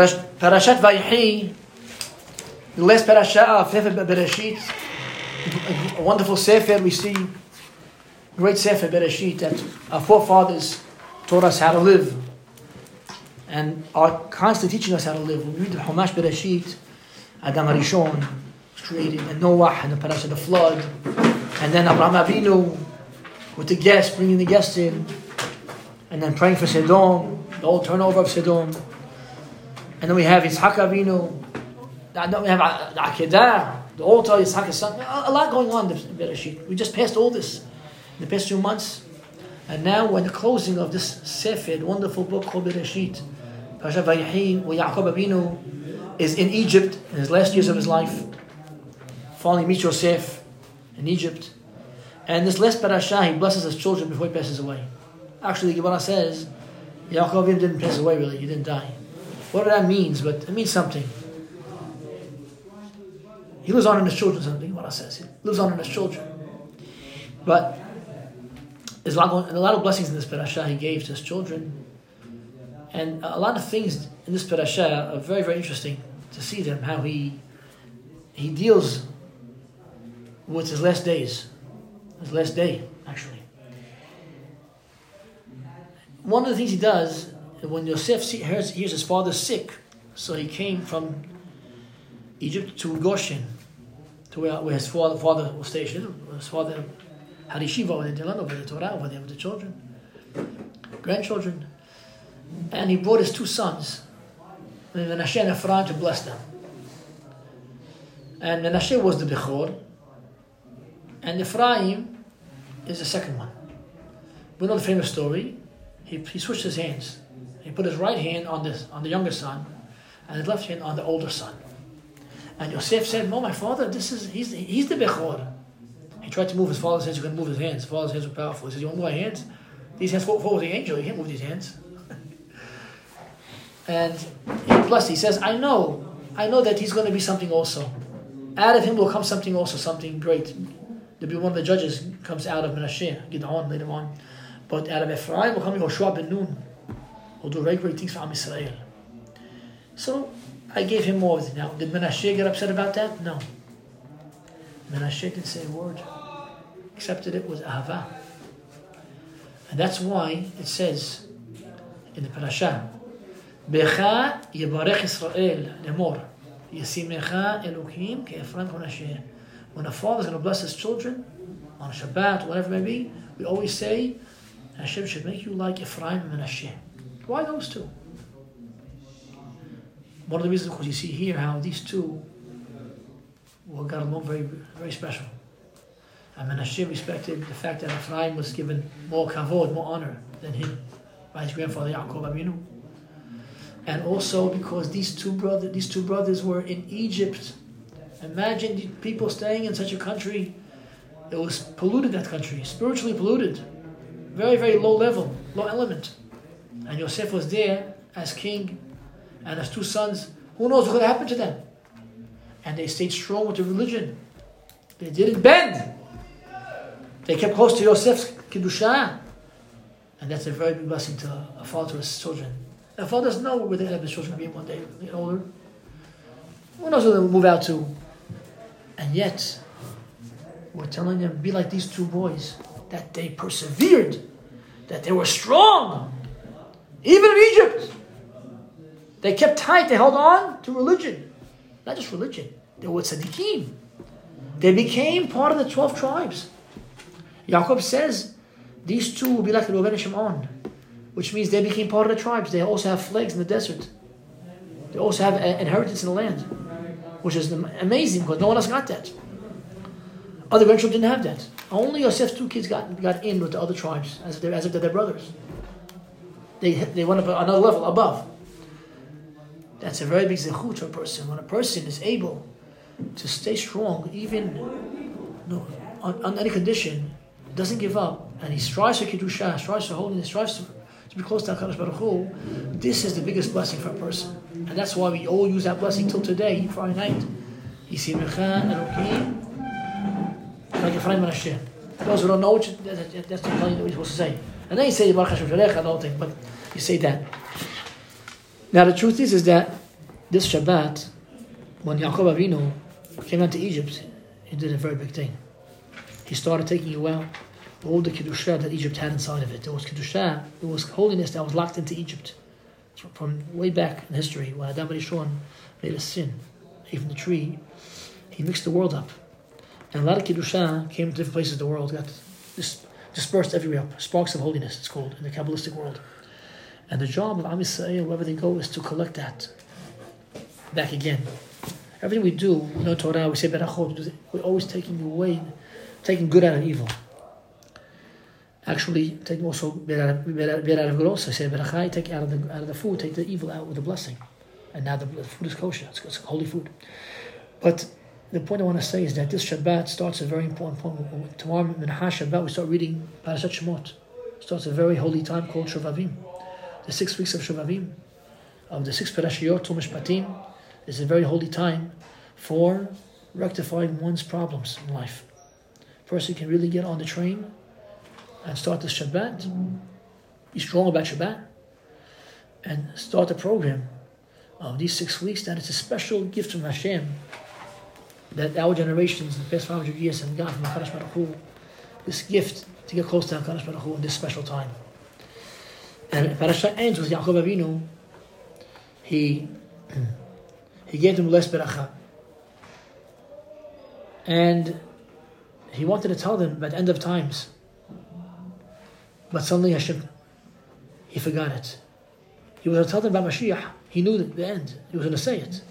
Parash- Parashat Vayechi, the last parasha of Sefer Bereshit, a wonderful sefer we see, great sefer Bereshit that our forefathers taught us how to live and are constantly teaching us how to live. We read the Chumash Bereshit, Adam Harishon was created, and Noah, and the parasha of the flood, and then Abraham Avinu with the guests, bringing the guests in, and then praying for Sodom, the whole turnover of Sodom. And then we have Yitzhak Avinu, then we have the Akedah, the altar, Yitzhak's son. A lot going on in Bereshit. We just passed all this in the past few months. And now we're in the closing of this Sefer, wonderful book called Bereshit. Parashat Vayechi, where Yaakov Avinu is in Egypt in his last years of his life. Finally meets Yosef in Egypt. And this last parasha, he blesses his children before he passes away. Actually, the Gemara says, Yaakov didn't pass away really, he didn't die. What that means, but it means something. He lives on in his children, something Gemara says. He lives on in his children. But there's a lot, a lot of blessings in this parasha he gave to his children. And a lot of things in this parasha are very, very interesting to see them, how he he deals with his last days. His last day, actually. One of the things he does, when Yosef hears, hears his father sick, so he came from Egypt to Goshen, to where, where his father, father was stationed. His father had yeshiva over there, over the Torah over there with the children, grandchildren. And he brought his two sons, Menashe and Ephraim, to bless them. And Menashe was the Bechor, and Ephraim is the second one. We know the famous story. He, he switched his hands. He put his right hand on the, on the younger son, and his left hand on the older son. And Yosef said, "No, my father, this is he's he's the Bechor." He tried to move his father's hands. He couldn't move his hands. His father's hands were powerful. He said, "You want to move my hands? These hands fall with the angel. You can't move these hands." and he blessed. He says, "I know, I know that he's going to be something also. Out of him will come something also, something great. To be one of the judges comes out of Menashe, Gideon later on, but out of Ephraim will come Yoshua ben Nun, who'll do great things for Am Yisrael." So I gave him more. Now, did Menashe get upset about that? No. Menashe didn't say a word, that it was Ahava. And that's why it says in the parasha, Becha Yebarech Israel, Lemor, Yasimecha Elokim Ke'efran Menashe. When a father is going to bless his children, on Shabbat, whatever it may be, we always say, Hashem should make you like Ephraim and Menashe. Why those two? One of the reasons, because you see here how these two were got along very, very special. And Menashe respected the fact that Ephraim was given more kavod, more honor than him by his grandfather Yaakov Avinu. And also because these two brothers, these two brothers were in Egypt. Imagine people staying in such a country. It was polluted. That country, spiritually polluted, very, very low level, low element. And Yosef was there as king and his two sons, who knows what could happen to them? And they stayed strong with the religion. They didn't bend. They kept close to Yosef's Kiddusha. And that's a very big blessing to a father to his children. And fathers know where the they have his children be one day, get older. Who knows where they'll move out to? And yet, we're telling them, be like these two boys, that they persevered, that they were strong, even in Egypt. They kept tight, they held on to religion. Not just religion, they were tzaddikim. They became part of the 12 tribes. Yaakov says these two will be like Reuben and Shimon, which means they became part of the tribes. They also have flags in the desert. They also have an inheritance in the land, which is amazing because no one else got that. Other grandchildren didn't have that. Only Yosef's two kids got, got in with the other tribes as if, as if they're their brothers. They, they went up another level above. That's a very big zechut to a person. When a person is able to stay strong, even no, on, on any condition, doesn't give up, and he strives for Kiddusha, strives for holiness, strives to, to be close to HaKadosh Baruch Hu, this is the biggest blessing for a person. And that's why we all use that blessing till today, Friday night. Those who don't know, which, that's the thing that we're supposed to say. And then you say Baruch Hashem Shalech, I don't think, but you say that. Now the truth is, is that this Shabbat, when Yaakov Avinu came out to Egypt, he did a very big thing. He started taking out all the Kedusha that Egypt had inside of it. There was Kedusha, there was holiness that was locked into Egypt. From way back in history, when Adam Harishon made a sin, even the tree, he mixed the world up. And a lot of Kedusha came to different places in the world, got dis- dispersed everywhere. Sparks of holiness, it's called, in the Kabbalistic world. And the job of Am Yisrael, wherever they go, is to collect that back again. Everything we do, we know Torah, we say Berachot, we're always taking away, taking good out of evil. Actually, taking also out, out of good also. Say Berachai, take out of the out of the food, take the evil out with a blessing. And now the, the food is kosher, it's, it's holy food. But the point I want to say is that this Shabbat starts a very important point. Tomorrow, in Minha Shabbat, we start reading Parashat Shemot. Starts a very holy time called Shovavim. The six weeks of Shovavim, of the six Parashiyot, Tumishpatim, is a very holy time for rectifying one's problems in life. Person can really get on the train and start the Shabbat, be strong about Shabbat, and start the program of these six weeks. That it's a special gift from Hashem that our generations, the past 500 years, have gotten from HaKadosh Baruch Hu, this gift to get close to HaKadosh Baruch Hu in this special time. And Parashat ends with Yaakov Avinu. He he gave them less beracha. And he wanted to tell them at the end of times. But suddenly Hashem, he forgot it. He was going to tell them about Mashiach. He knew the end. He was going to say it.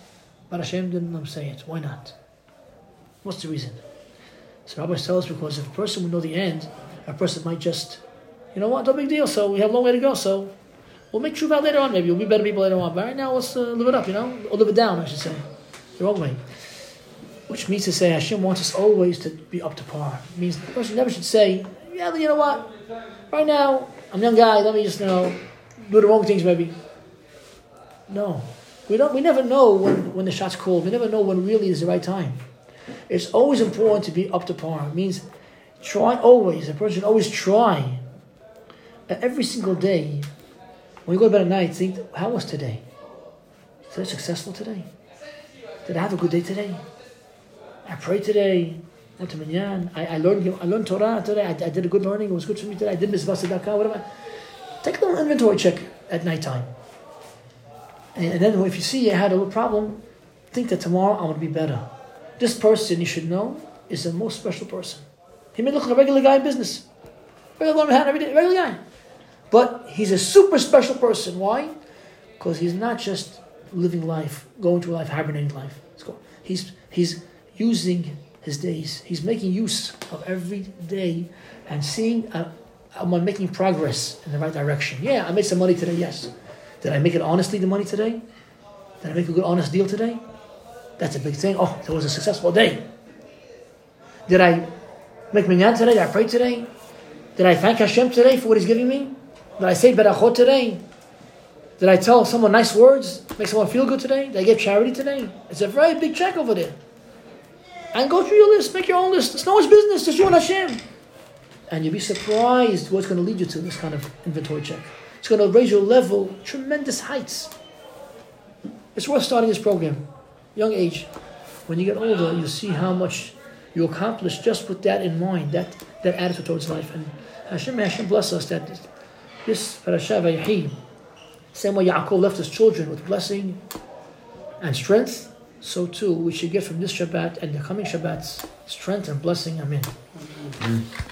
But Hashem didn't let him say it. Why not? What's the reason? So Rabbi tells us because if a person would know the end, a person might just, you know what, no big deal. So we have a long way to go. So we'll make out later on. Maybe we'll be better people later on. But right now, let's uh, live it up. You know, or live it down. I should say, the wrong way. Which means to say Hashem wants us always to be up to par. It means the person never should say, yeah, you know what, right now I'm a young guy. Let me just you know do the wrong things maybe. No, we don't. We never know when when the shot's called. We never know when really is the right time. It's always important to be up to par. It means try always. A person always try. And Every single day, when you go to bed at night, think, how was today? Was I successful today? Did I have a good day today? I prayed today. I, I learned I learned Torah today. I, I did a good learning. It was good for me today. I did Mitzvah Tzedakah. Whatever. Take a little inventory check at nighttime. And, and then if you see you had a little problem, think that tomorrow I'm going to be better. This person you should know is the most special person. He may look like a regular guy in business. Regular every day, regular guy. But he's a super special person. Why? Because he's not just living life, going through life, hibernating life. He's, he's using his days. He's making use of every day and seeing, uh, am I making progress in the right direction? Yeah, I made some money today, yes. Did I make it honestly, the money today? Did I make a good, honest deal today? That's a big thing. Oh, it was a successful day. Did I make minyan today? Did I pray today? Did I thank Hashem today for what He's giving me? Did I say berachot today? Did I tell someone nice words? Make someone feel good today? Did I give charity today? It's a very big check over there. And go through your list, make your own list. It's no one's business, just you and Hashem. And you'll be surprised what's going to lead you to this kind of inventory check. It's going to raise your level tremendous heights. It's worth starting this program young age, when you get older, you see how much you accomplish just with that in mind, that, that attitude towards life. And Hashem, Hashem bless us that this parasha Vayehi, same way Yaakov left his children with blessing and strength, so too we should get from this Shabbat and the coming Shabbat's strength and blessing. Amen. Mm-hmm.